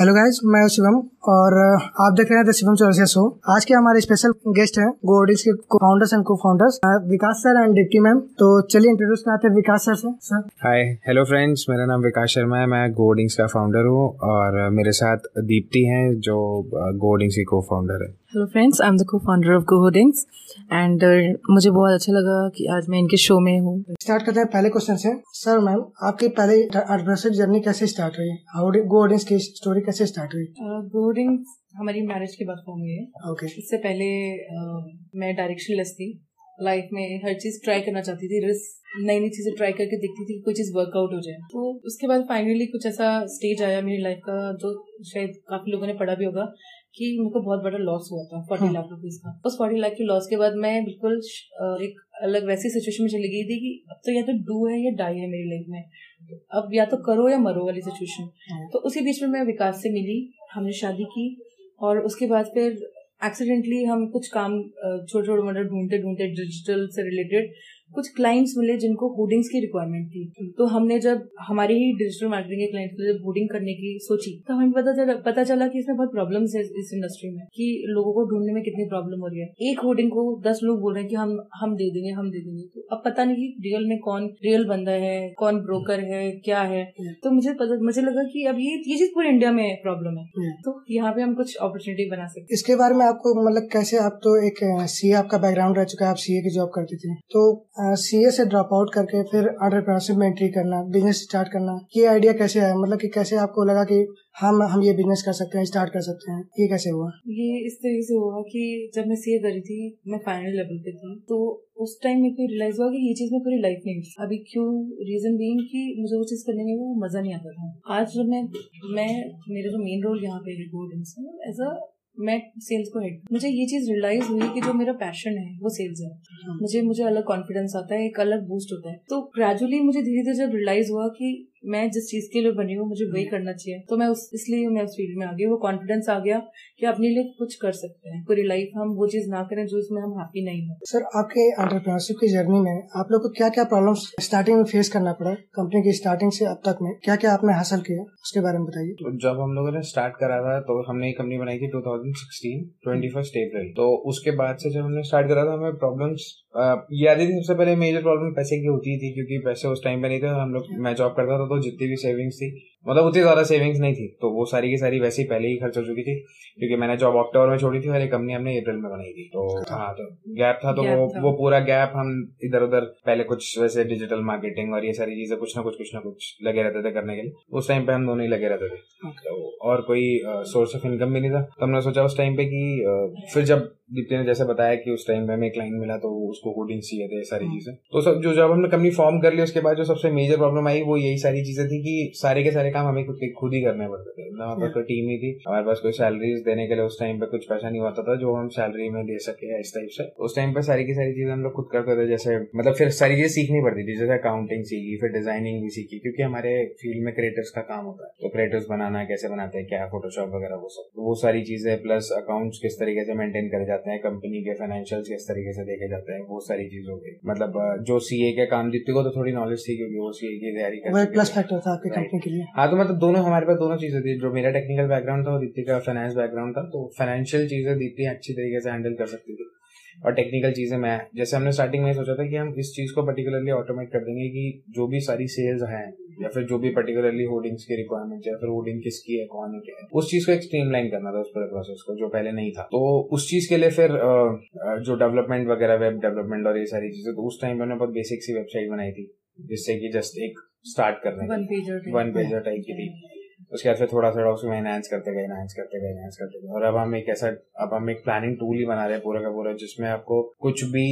Hello guys, मैं शिवम और आप देख रहे हैं द शिवम चौरसिया शो। आज के हमारे स्पेशल गेस्ट हैं गोडिस के co founders and co founders Vikas sir and deputy ma'am तो चलिए इंट्रोड्यूस कराते हैं विकास सर से। सर। हाय हेलो फ्रेंड्स मेरा नाम विकास शर्मा है, मैं गोडिंग्स का फाउंडर हूँ और मेरे साथ दीप्ति हैं जो गोडिंग्स की को फाउंडर है। Hello friends I am the co founder of Go Hoardings and मुझे बहुत अच्छा लगा कि आज मैं इनके शो में हूँ। स्टार्ट करते हैं पहले क्वेश्चन से। सर मैम आपकी पहले एडवर्सिटी जर्नी कैसे स्टार्ट हुई? गो होर्डिंग्स की स्टोरी कैसे स्टार्ट हुई? गो होर्डिंग्स हमारी मैरिज के बाद फॉर्म हुई है ओके इससे पहले uh, मैं डायरेक्शन लेस थी। लाइफ में हर चीज़ ट्राई करना चाहती थी रिस्क नई नई चीज़ें ट्राई करके देखती थी कि कोई चीज़ वर्कआउट हो जाए। तो उसके बाद फाइनली कुछ ऐसा स्टेज आया मेरी लाइफ का जो शायद काफ़ी लोगों ने पढ़ा भी होगा। कि मुझको बहुत बड़ा लॉस हुआ था फोर्टी। लाख रुपीज़ का उस फोर्टी लाख के लॉस के बाद मैं बिल्कुल एक अलग वैसी सिचुएशन में चली गई थी कि अब तो या तो डू है या डाई है मेरी लाइफ में अब या तो करो या मरो वाली सिचुएशन हाँ। तो उसी बीच में मैं विकास से मिली हमने शादी की और उसके बाद फिर एक्सीडेंटली हम कुछ काम छोटे छोटे मोटे ढूंढते ढूंढते डिजिटल से रिलेटेड कुछ क्लाइंट्स मिले जिनको होर्डिंग्स की रिक्वायरमेंट थी। तो हमने जब हमारी ही डिजिटल मार्केटिंग के क्लाइंट को जब होर्डिंग करने की सोची तो हमें पता चला पता चला कि इसमें बहुत प्रॉब्लम्स है इस इंडस्ट्री में कि लोगों को ढूँढने में कितनी प्रॉब्लम हो रही है। एक होर्डिंग को दस लोग बोल रहे हैं कि हम हम दे देंगे हम दे देंगे। तो अब पता नहीं कि रियल में कौन रियल बंदा है कौन ब्रोकर है क्या है। तो मुझे पता मुझे लगा कि अब ये ये चीज़ पूरे इंडिया में प्रॉब्लम है। हम्म। तो यहाँ पे हम कुछ अपॉर्चुनिटी बना सकते इसके बारे में आपको मतलब कैसे आप तो एक सीए आपका बैकग्राउंड रह चुका है आप सीए की जॉब करती थी। तो सीए से ड्रॉप आउट करके फिर एंटरप्रेन्योरशिप में एंट्री करना बिज़नेस स्टार्ट करना, ये आइडिया कैसे आया? मतलब कि कैसे आपको लगा कि हम हम ये बिज़नेस कर सकते हैं स्टार्ट कर सकते हैं? ये कैसे हुआ? ये इस तरीके से हुआ कि जब मैं सी सीए करी थी, मैं फाइनल लेवल पे थी तो उस टाइम मेरे को रियलाइज़ हुआ कि ये चीज़ मैं पूरी लाइफ में अभी क्यों? रीजन बीइंग कि मुझे वो चीज़ करने में वो मज़ा नहीं आता था। आज जब मैं मैं, मेरा जो मेन रोल यहाँ पे गोल्डन्स एज अ मैं सेल्स को हेड मुझे ये चीज़ रियलाइज़ हुई कि जो मेरा पैशन है वो सेल्स है। मुझे मुझे अलग कॉन्फिडेंस आता है एक अलग बूस्ट होता है। तो ग्रेजुअली मुझे धीरे धीरे जब रियलाइज़ हुआ कि मैं जिस चीज़ के लिए बनी हूँ मुझे वही करना चाहिए। तो मैं उस इसलिए मैं उस फ़ील्ड में आ गई वो कॉन्फिडेंस आ गया कि अपने लिए कुछ कर सकते हैं। पूरी लाइफ हम वो चीज़ ना करें जो इसमें हम हैप्पी नहीं हो। सर आपके एंटरप्रेन्योरशिप की जर्नी में आप लोग को क्या क्या प्रॉब्लम स्टार्टिंग में फेस करना पड़ा? कंपनी की स्टार्टिंग से अब तक में क्या क्या आपने हासिल किया? उसके बारे में बताइए। तो जब हम लोगों ने स्टार्ट करा था तो हमने एक कंपनी बनाई थी 2016 21 अप्रैल तो उसके बाद से जब हमने स्टार्ट करा था हमें प्रॉब्लम्स ये आती थी सबसे पहले मेजर प्रॉब्लम पैसे की होती थी क्योंकि पैसे उस टाइम पे नहीं थे हम लोग मैं जॉब करता था तो जितनी भी सेविंग्स थी मतलब उतनी ज़्यादा सेविंग्स नहीं थी। तो वो सारी की सारी वैसे ही पहले ही खर्च हो चुकी थी क्योंकि मैंने जॉब अक्टूबर में छोड़ी थी और एक कंपनी हमने अप्रैल में बनाई थी। तो हाँ तो गैप था तो वो था। वो पूरा गैप हम इधर उधर पहले कुछ वैसे डिजिटल मार्केटिंग और ये सारी चीज़ें कुछ ना कुछ कुछ ना कुछ लगे रहते थे करने के लिए। उस टाइम पे हम दोनों ही लगे रहते थे। तो और कोई सोर्स ऑफ़ इनकम भी नहीं था। तो हमने सोचा उस टाइम पे कि फिर जब दीप्ति ने जैसे बताया कि उस टाइम पे हमें क्लाइंट मिला तो उसको होर्डिंग चाहिए थे सारी चीज़ें। तो सब जो जब हमने कंपनी फॉर्म कर ली उसके बाद जो सबसे मेजर प्रॉब्लम आई वो यही सारी चीज़ें थी कि सारे के सारे काम हमें खुद खुद ही करने पड़ते थे। ना हमारे पास कोई टीम ही थी। हमारे पास कोई सैलरीज देने के लिए उस टाइम पे कुछ पैसा नहीं होता था जो हम सैलरी में दे सके इस टाइप से। उस टाइम पे सारी की सारी चीज़ें हम लोग खुद करते थे जैसे मतलब फिर सारी चीज़ें सीखनी पड़ती थी जैसे अकाउंटिंग सीखी फिर डिज़ाइनिंग भी सीखी क्योंकि हमारे फ़ील्ड में क्रिएटर्स का काम होता है। तो क्रिएटर्स बनाना कैसे बनाते हैं क्या फोटोशॉप वगैरह वो सब। तो वो सारी चीज़ें प्लस अकाउंट्स किस तरीके से मेंटेन करे जाते हैं कंपनी के फाइनेंशियल्स किस तरीके से देखे जाते हैं वो सारी चीज़ हो गई। मतलब जो सीए के काम दीप्ति को तो थोड़ी नॉलेज थी क्योंकि वो सीए की तैयारी प्लस फैक्टर था। आपकी कंपनी के लिए। हाँ तो मतलब दोनों हमारे पास दोनों चीज़ें थी, जो मेरा टेक्निकल बैकग्राउंड था और दीप्ति का फाइनेंस बैकग्राउंड था तो फाइनेंशियल चीज़ें दीप्ति अच्छी तरीके से हैंडल कर सकती थी। और टेक्निकल चीज़ें मैं, जैसे हमने स्टार्टिंग में सोचा था कि हम इस चीज़ को पर्टिकुलरली ऑटोमेट कर देंगे कि जो भी सारी सेल्स हैं, या फिर जो भी पर्टिकुलरली होर्डिंग्स की रिक्वायरमेंट या फिर होर्डिंग किसकी है, कौन है, क्या है, उस चीज़ को एक स्ट्रीमलाइन करना था उस पूरे प्रोसेस को, जो पहले नहीं था। तो उस चीज़ के लिए फिर जो डेवलपमेंट वगैरह वेब डेवलपमेंट और ये सारी चीज़ें तो उस टाइम पे बहुत बेसिक सी वेबसाइट बनाई थी, जिससे कि जस्ट एक स्टार्ट करने one pager one pager type की। थी उसके बाद फिर थोड़ा थोड़ा उसमें एनहांस करते गए एनहांस करते गए एनहांस करते गए। और अब हम एक ऐसा अब हम एक प्लानिंग टूल ही बना रहे हैं पूरा का पूरा जिसमें आपको कुछ भी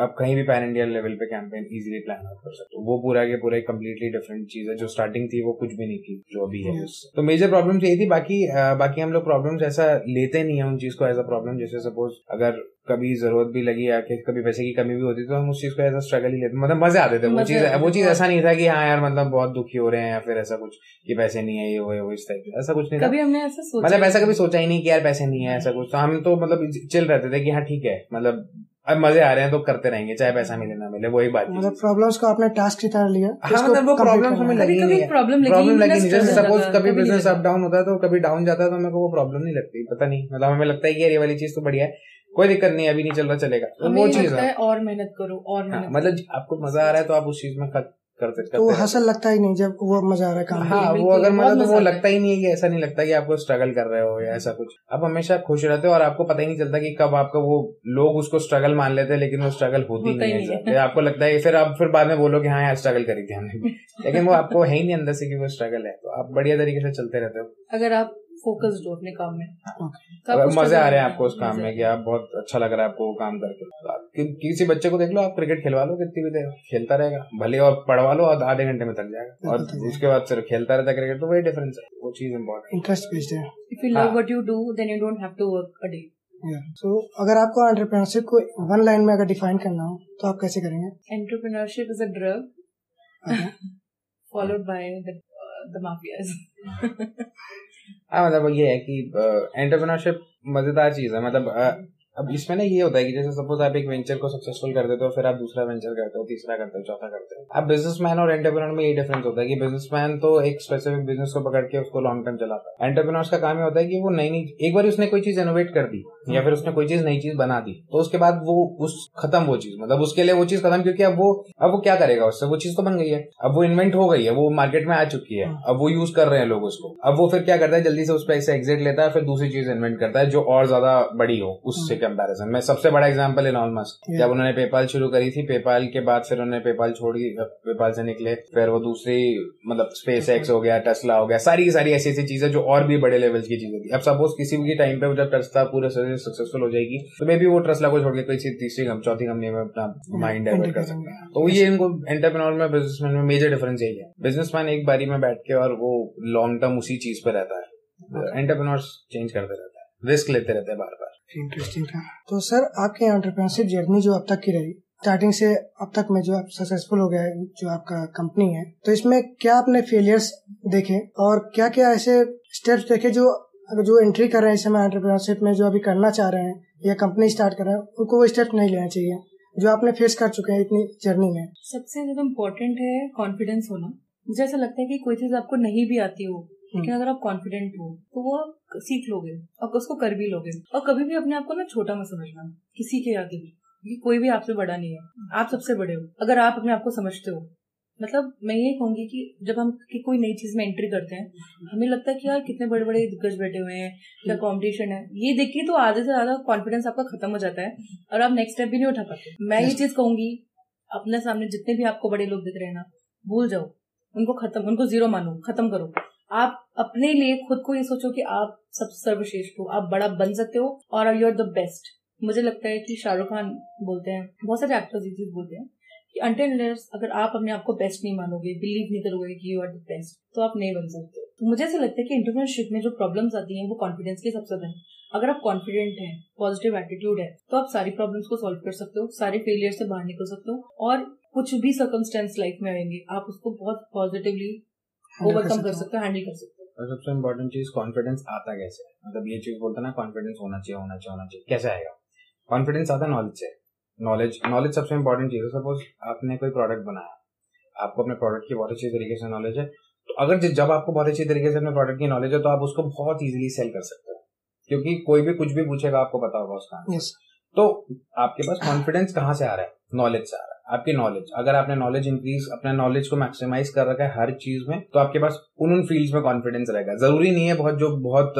आप कहीं भी पैन इंडिया लेवल पे कैंपेन इजीली प्लान आउट कर सकते हो। वो पूरा के पूरा एक कम्प्लीटली डिफरेंट चीज़ है जो स्टार्टिंग थी वो कुछ भी नहीं थी जो अभी है। तो मेजर प्रॉब्लम यही थी बाकी बाकी हम लोग प्रॉब्लम्स ऐसा लेते नहीं है उन चीज़ को एज अ प्रॉब्लम जैसे सपोज़ अगर कभी ज़रूरत भी लगी या कभी पैसे की कमी भी होती तो हम उस चीज़ को एज अ स्ट्रगल ही लेते मतलब मज़े आते थे वो चीज़ वो चीज़ ऐसा नहीं था कि हाँ यार मतलब बहुत दुखी हो रहे हैं या फिर ऐसा कुछ कि पैसे नहीं है ये वो है इस टाइप ऐसा कुछ नहीं था। कभी हमने ऐसा सोचा मतलब ऐसा कभी सोचा ही नहीं कि यार पैसे नहीं है ऐसा कुछ। तो हम तो मतलब चिल रहते थे कि हाँ ठीक है मतलब अब मज़े आ रहे हैं तो करते रहेंगे चाहे पैसा मिले ना मिले वही बात मतलब प्रॉब्लम्स को आपने टास्क की तरह लिया हाँ मतलब वो प्रॉब्लम हमें लगी नहीं है। प्रॉब्लम प्रॉब्लम लगी नहीं। जैसे सपोज़ कभी बिज़नेस अप डाउन होता है तो कभी डाउन जाता है तो मेरे को वो प्रॉब्लम नहीं लगती पता नहीं। मतलब हमें लगता है कि ये वाली चीज़ तो बढ़िया है कोई दिक्कत नहीं अभी नहीं चल रहा चलेगा। तो वो चीज़ है। और मेहनत करो और हाँ, मेहनत मतलब आपको मज़ा आ रहा है तो आप उस चीज़ में करते करते तो हसल लगता ही नहीं जब वो मज़ा आ रहा है काम हाँ वो अगर मतलब तो वो लगता ही। नहीं है कि ऐसा नहीं लगता कि आपको स्ट्रगल कर रहे हो या ऐसा कुछ। आप हमेशा खुश रहते हो और आपको पता ही नहीं चलता कि कब आपका वो लोग उसको स्ट्रगल मान लेते हैं लेकिन वो स्ट्रगल होती नहीं है आपको लगता है फिर आप फिर बाद में बोलो कि हाँ यार स्ट्रगल करी थी हमने लेकिन वो आपको है ही नहीं अंदर से कि वो स्ट्रगल है। तो आप बढ़िया तरीके से चलते रहते हो। अगर आप फोकस्ड हो अपने काम में। okay. मज़े आ रहे हैं आपको उस काम में कि आप बहुत अच्छा लग रहा है आपको वो काम करके। किसी बच्चे को देख लो आप क्रिकेट खिलवा लो कितनी भी देर खेलता रहेगा। भले और पढ़वा लो और आधे घंटे में थक जाएगा। और उसके बाद सिर्फ़ खेलता रहता क्रिकेट तो वही डिफरेंस है। वो चीज़ इम्पोर्टेंट इंटरेस्ट बेस्ड है। If you love what you do then you don't have to work a day so अगर आपको एंटरप्रेन्योरशिप को वन लाइन में अगर डिफाइन करना हो तो आप कैसे करेंगे? Entrepreneurship is a drug followed by the mafias हाँ मतलब ये है कि एंटरप्रेन्योरशिप मज़ेदार चीज़ है। मतलब अब इसमें ना ये होता है कि जैसे सपोज़ आप एक वेंचर को सक्सेसफुल कर देते हो फिर आप दूसरा वेंचर करते हो, तीसरा करते हो, चौथा करते हो। अब बिजनेसमैन और एंटरप्रेन्योर में ये डिफरेंस होता है कि बिजनेसमैन तो एक स्पेसिफिक बिज़नेस को पकड़ के उसको लॉन्ग टर्म चलाता है। एंटरप्रेन्योर्स का काम ये होता है कि वो नई नई एक बार उसने कोई चीज़ इनोवेट कर दी या फिर उसने कोई चीज़ नई चीज़ बना दी तो उसके बाद वो उस खत्म वो चीज़ मतलब उसके लिए वो चीज़ खत्म क्योंकि अब वो अब वो क्या करेगा उससे? वो चीज़ तो बन गई है। अब वो इन्वेंट हो गई है वो मार्केट में आ चुकी है। अब वो यूज़ कर रहे हैं लोग उसको। अब वो फिर क्या करता है? जल्दी से उस पर ऐसे एग्जिट लेता है फिर दूसरी चीज़ इन्वेंट करता है जो और ज़्यादा बड़ी हो उससे कंपेरिजन में सबसे बड़ा एग्ज़ाम्पल इनॉन मस्क जब उन्होंने पेपाल शुरू करी थी पेपाल के बाद फिर उन्होंने पेपाल छोड़ी पेपाल से निकले फिर वो दूसरी मतलब स्पेस एक्स हो गया टेस्ला हो गया सारी सारी ऐसी ऐसी चीज़ें जो और भी बड़े लेवल की चीज़ें थी। अब सपोज़ किसी भी टाइम पे जब टेस्ला पूरे सक्सेसफुल हो जाएगी तो मे बी वो ट्रस्ट को छोड़ के कोई तीसरी चौथी कंपनी में अपना माइंड डाइवर्ट कर सकते हैं। तो ये इनको एंटरप्रेन्योर में बिजनेसमैन में मेजर डिफरेंस यही है। बिजनेसमैन एक बारी में बैठ के और वो लॉन्ग टर्म उसी चीज़ पे रहता है। एंटरप्रेन्योर चेंज करते रहता है। रिस्क लेते रहते हैं बार बार इंटरेस्टिंग था। तो सर आपके एंटरप्रेन्योरशिप जर्नी जो अब तक की रही स्टार्टिंग से अब तक में जो आप सक्सेसफुल हो गए जो आपका कंपनी है तो इसमें क्या आपने फेलियर्स देखे और क्या क्या ऐसे स्टेप्स देखे जो अगर जो एंट्री कर रहे हैं इस समय एंटरप्रेन्योरशिप में जो अभी करना चाह रहे हैं या कंपनी स्टार्ट कर रहे हैं उनको वो स्टेप नहीं लेना चाहिए। जो आपने फेस कर चुके हैं इतनी जर्नी में। सबसे ज़्यादा इम्पोर्टेंट है कॉन्फिडेंस होना। मुझे ऐसा लगता है कि कोई चीज़ आपको नहीं भी आती हो लेकिन हम्म। अगर आप कॉन्फिडेंट हो तो वो आप सीख लोगे और उसको कर भी लोगे। और कभी भी अपने आप को ना छोटा मत समझना किसी के आगे भी क्योंकि कोई भी आपसे बड़ा नहीं है। आप सबसे बड़े हो। अगर आप अपने आप को समझते हो मतलब मैं ये कहूँगी कि जब हम कि कोई नई चीज़ में एंट्री करते हैं हमें लगता है कि यार कितने बड़े बड़े दिग्गज बैठे हुए हैं क्या कॉम्पिटिशन है। ये देखिए तो आधे से ज़्यादा कॉन्फिडेंस आपका खत्म हो जाता है और आप नेक्स्ट स्टेप भी नहीं उठा पाते। मैं ये चीज़ कहूँगी अपने सामने जितने भी आपको बड़े लोग दिख रहे हैं ना भूल जाओ। उनको खत्म उनको ज़ीरो मानो खत्म करो। आप अपने लिए खुद को ये सोचो कि आप सब सर्वश्रेष्ठ हो आप बड़ा बन सकते हो और यू आर द बेस्ट मुझे लगता है कि शाहरुख खान बोलते हैं बहुत सारे एक्टर्स ये चीज़ बोलते हैं। कि अंटिल अगर आप अपने आप को बेस्ट नहीं मानोगे बिलीव नहीं करोगे कि यू आर द बेस्ट तो आप नहीं बन सकते। तो मुझे ऐसा लगता है कि इंटरप्रेन्योरशिप में जो प्रॉब्लम्स आती हैं वो कॉन्फिडेंस की सबसे ज़्यादा अगर आप कॉन्फिडेंट हैं पॉजिटिव एटीट्यूड है तो आप सारी प्रॉब्लम्स को सॉल्व कर सकते हो सारे फेलियर से बाहर निकल सकते हो और कुछ भी सर्कमस्टेंस लाइफ में आएँगे आप उसको बहुत पॉजिटिवली ओवरकम कर सकते हो। हैंडल कर सकते हो। और सबसे इम्पोर्टेंट चीज़ कॉन्फिडेंस आता कैसे मतलब ये चीज़ बोलते ना कॉन्फिडेंस होना चाहिए होना चाहिए होना चाहिए। कैसे आएगा? कॉन्फिडेंस आता नॉलेज से। नॉलेज नॉलेज सबसे इम्पोर्टेंट चीज़ है। सपोज़ आपने कोई प्रोडक्ट बनाया आपको अपने प्रोडक्ट की बहुत अच्छी तरीके से नॉलेज है तो अगर जब आपको बहुत अच्छी तरीके से अपने प्रोडक्ट की नॉलेज है तो आप उसको बहुत इजीली सेल कर सकते हो। क्योंकि कोई भी कुछ भी पूछेगा आपको पता होगा उसका yes. तो आपके पास कॉन्फिडेंस कहाँ से आ रहा है? नॉलेज से आ रहा है। आपकी नॉलेज अगर आपने नॉलेज इंक्रीज अपने नॉलेज को मैक्सिमाइज कर रखा है हर चीज़ में तो आपके पास उन उन फील्ड्स में कॉन्फिडेंस रहेगा। ज़रूरी नहीं है बहुत जो बहुत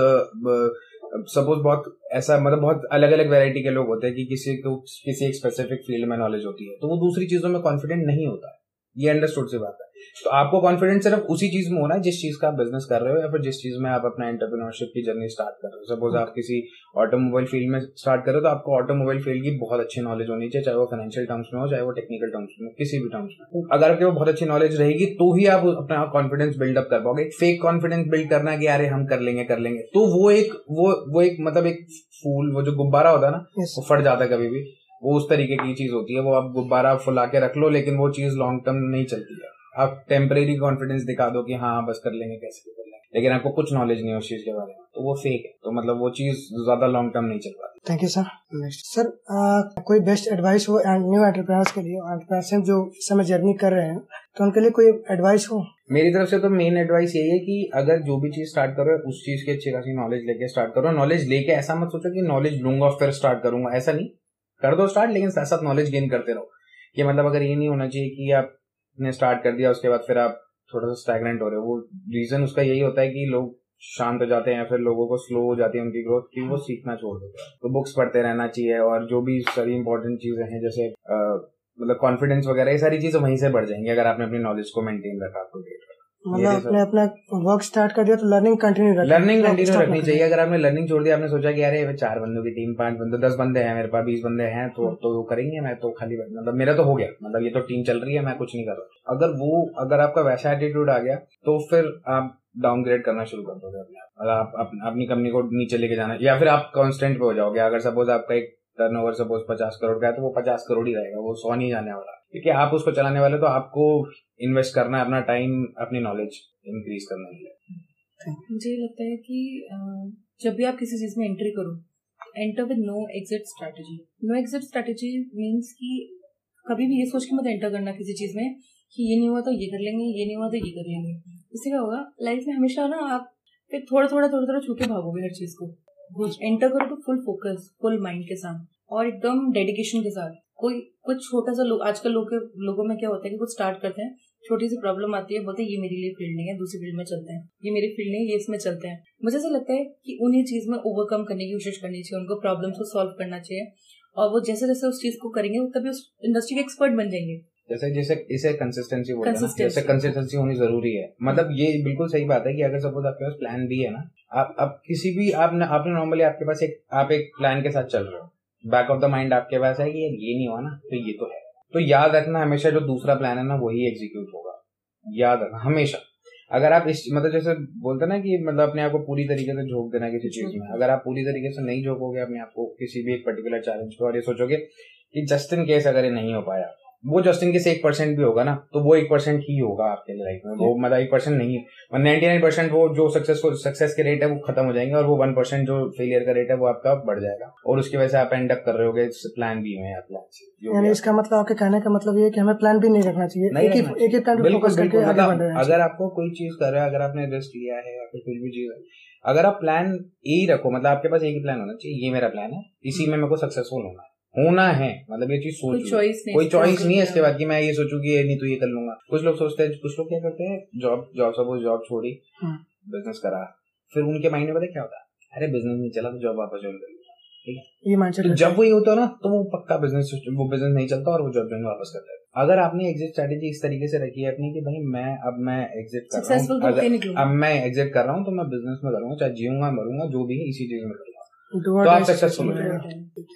सपोज़ बहुत ऐसा मतलब बहुत अलग अलग वैरायटी के लोग होते हैं कि किसी को, किसी एक स्पेसिफिक फ़ील्ड में नॉलेज होती है तो वो दूसरी चीज़ों में कॉन्फिडेंट नहीं होता है। ये अंडरस्टूड से बात है। तो आपको कॉन्फिडेंस सिर्फ़ उसी चीज़ में होना है जिस चीज़ का आप बिज़नेस कर रहे हो या फिर जिस चीज़ में आप अपना एंटरप्रीनोरशिप की जर्नी स्टार्ट कर रहे हो। सपोज़ आप किसी ऑटोमोबाइल फ़ील्ड में स्टार्ट कर रहे हो तो आपको ऑटोमोबाइल फ़ील्ड की बहुत अच्छी नॉलेज होनी चाहिए चाहे वो फाइनेंशियल टर्म्स में हो चाहे वो टेक्निकल टर्म्स में किसी भी टर्म्स में। अगर आपके वो बहुत अच्छी नॉलेज रहेगी तो ही आप अपना कॉन्फिडेंस बिल्डअप कर पाओगे। फेक कॉन्फिडेंस बिल्ड करना कि यार हम कर लेंगे कर लेंगे। तो वो एक वो वो एक मतलब एक फूल वो जो गुब्बारा होता है ना वो फट जाता है कभी भी। वो उस तरीके की चीज़ होती है वो आप गुब्बारा फुला के रख लो लेकिन वो चीज़ लॉन्ग टर्म नहीं चलती है। आप टेम्परेरी कॉन्फिडेंस दिखा दो कि हाँ बस कर लेंगे कैसे भी कर लेंगे। लेकिन आपको कुछ नॉलेज नहीं है उस चीज़ के बारे में तो वो फेक है। तो मतलब वो चीज़ ज़्यादा लॉन्ग टर्म नहीं चल पाती। Thank you sir next sir कोई बेस्ट एडवाइस हो न्यू एंटरप्रेन्योर्स के लिए एंटरप्रेन्योरशिप जो इस समय जर्नी कर रहे हैं तो उनके लिए कोई एडवाइस हो? मेरी तरफ़ से तो मेन एडवाइस यही है कि अगर जो भी चीज़ स्टार्ट करो उस चीज़ की अच्छी खासी नॉलेज लेके स्टार्ट करो। नॉलेज लेके ऐसा मत सोचो कि नॉलेज लूँगा फिर स्टार्ट करूँगा। ऐसा नहीं। कर दो स्टार्ट लेकिन साथ साथ नॉलेज गेन करते रहो। कि मतलब अगर ये नहीं होना चाहिए कि आपने स्टार्ट कर दिया, उसके बाद फिर आप थोड़ा सा स्टैगनेंट हो रहे हो। वो रीजन उसका यही होता है कि लोग शांत हो जाते हैं फिर लोगों को स्लो हो जाती है उनकी ग्रोथ कि वो सीखना छोड़ देते हैं। तो बुक्स पढ़ते रहना चाहिए और जो भी सारी इंपॉर्टेंट चीज़ें हैं, जैसे मतलब कॉन्फिडेंस वगैरह, ये सारी चीज़ें वहीं से बढ़ जाएँगी अगर आपने अपनी नॉलेज को मेंटेन रखा आपको मतलब आपने अपना वर्क स्टार्ट कर दिया तो लर्निंग कंटिन्यू रखनी। लर्निंग कंटिन्यू रखनी चाहिए। अगर आपने लर्निंग छोड़ दिया आपने सोचा कि अरे चार बंदों की टीम पाँच बंदे दस बंदे हैं मेरे पास बीस बंदे हैं तो तो वो करेंगे मैं तो खाली मतलब मेरा तो हो गया। मतलब ये तो टीम चल रही है मैं कुछ नहीं कर रहा। अगर वो अगर आपका वैसा एटीट्यूड आ गया तो फिर आप डाउनग्रेड करना शुरू कर दोगे अपने आप। आप अपनी कंपनी को नीचे लेके जाना या फिर आप कॉन्स्टेंट पे हो जाओगे। अगर सपोज़ आपका एक टर्न ओवर सपोज़ पचास करोड़ का है तो वो पचास करोड़ ही रहेगा, वो सौ नहीं जाने वाला। क्योंकि आप उसको चलाने वाले तो आपको इन्वेस्ट करना है, अपना टाइम अपनी नॉलेज इंक्रीज करने के लिए। मुझे लगता है कि जब भी आप किसी चीज़ में एंट्री करो enter with no exit strategy no exit strategy means कि कभी भी ये सोच के मत एंटर करना किसी चीज़ में कि ये नहीं हुआ तो ये कर लेंगे, ये नहीं हुआ तो ये कर लेंगे। इससे क्या होगा लाइफ में हमेशा ना आप फिर थोड़ा थोड़ा थोड़ा थोड़ा छूके भागोगे हर चीज़ को। एंटर करो तो फुल फोकस फुल माइंड के साथ और एकदम डेडिकेशन के साथ। कोई, कुछ छोटा सा लोग, आजकल लोग लोगों में क्या होता है कि कुछ स्टार्ट करते हैं, छोटी सी प्रॉब्लम आती है, बोलते हैं, ये मेरे लिए फ़ील्ड नहीं है, दूसरी फ़ील्ड में चलते हैं। ये मेरी फ़ील्ड नहीं है, ये इसमें चलते हैं। मुझे ऐसा लगता है कि उन्हीं चीज़ में ओवरकम करने की कोशिश करनी चाहिए, उनको प्रॉब्लम को सॉल्व करना चाहिए और वो जैसे जैसे उस चीज़ को करेंगे, तभी उस इंडस्ट्री के एक्सपर्ट बन जाएँगे। जैसे जैसे इसे कंसिस्टेंसी बोलते हैं जैसे कंसिस्टेंसी होनी ज़रूरी है। मतलब ये बिल्कुल सही बात है कि अगर सपोज़ आपके पास प्लान भी है ना आप अब किसी भी आपने आपने नॉर्मली आपके पास एक आप एक प्लान के साथ चल रहे हो। बैक ऑफ़ द माइंड आपके पास है कि यार ये नहीं हुआ ना तो ये तो है। तो याद रखना हमेशा जो दूसरा प्लान है ना वही एग्जीक्यूट होगा। याद रखना हमेशा। अगर आप इस मतलब जैसे बोलते ना कि मतलब अपने आप को पूरी तरीके से झोंक देना किसी चीज़ में। अगर आप पूरी तरीके से नहीं झोंकोगे अपने आप को किसी भी एक पर्टिकुलर चैलेंज को और ये सोचोगे कि जस्ट इन केस अगर ये नहीं हो पाया वो जस्ट इन से एक परसेंट भी होगा ना तो वो एक परसेंट ही होगा आपके लाइफ में। वो मतलब एक परसेंट नहीं है नाइनटी नाइन परसेंट वो जो सक्सेसफुल सक्सेस के रेट है वो खत्म हो जाएँगे और वो वन परसेंट जो फेलियर का रेट है वो आपका बढ़ जाएगा। और उसकी वजह से आप एंड अप कर रहे हो प्लान बी में या प्लान यानी इसका मतलब आपके कहने का मतलब ये कि हमें प्लान भी नहीं रखना चाहिए। नहीं एक एक प्लान फोकस करके आगे बढ़ अगर आपको कोई चीज़ कर रहा है अगर आपने रिस्क लिया है या फिर कुछ भी चीज़ है अगर आप प्लान ए ही रखो मतलब आपके पास एक ही प्लान होना चाहिए ये मेरा प्लान है इसी में मेरे को सक्सेसफुल होना है। होना है। मतलब ये चीज़ सोच कोई चॉइस नहीं है इसके बाद कि मैं ये सोचू कि ये नहीं तो ये कर लूँगा। कुछ लोग सोचते हैं कुछ लोग क्या करते हैं जॉब जॉब सपोज़ जॉब छोड़ी बिज़नेस हाँ। करा। फिर उनके माइंड में पता क्या होता है? अरे बिज़नेस नहीं चला तो जॉब वापस ज्वाइन कर लूँगा। ठीक है? ये माइंडसेट तो जब वही होता है ना तो वो पक्का बिज़नेस वो बिज़नेस नहीं चलता और वो जॉब ज्वाइन वापस कर लेता अगर आपने एग्जिट स्ट्रेटेजी इस तरीके से रखी है अपनी कि भाई मैं अब मैं एग्जिट कर रहा हूँ अब मैं एग्जिट कर रहा हूँ तो मैं बिज़नेस में करूँगा चाहे जीऊँगा मरूँगा जो भी है इसी चीज़ में करूँगा। तो आप सक्सेसफुल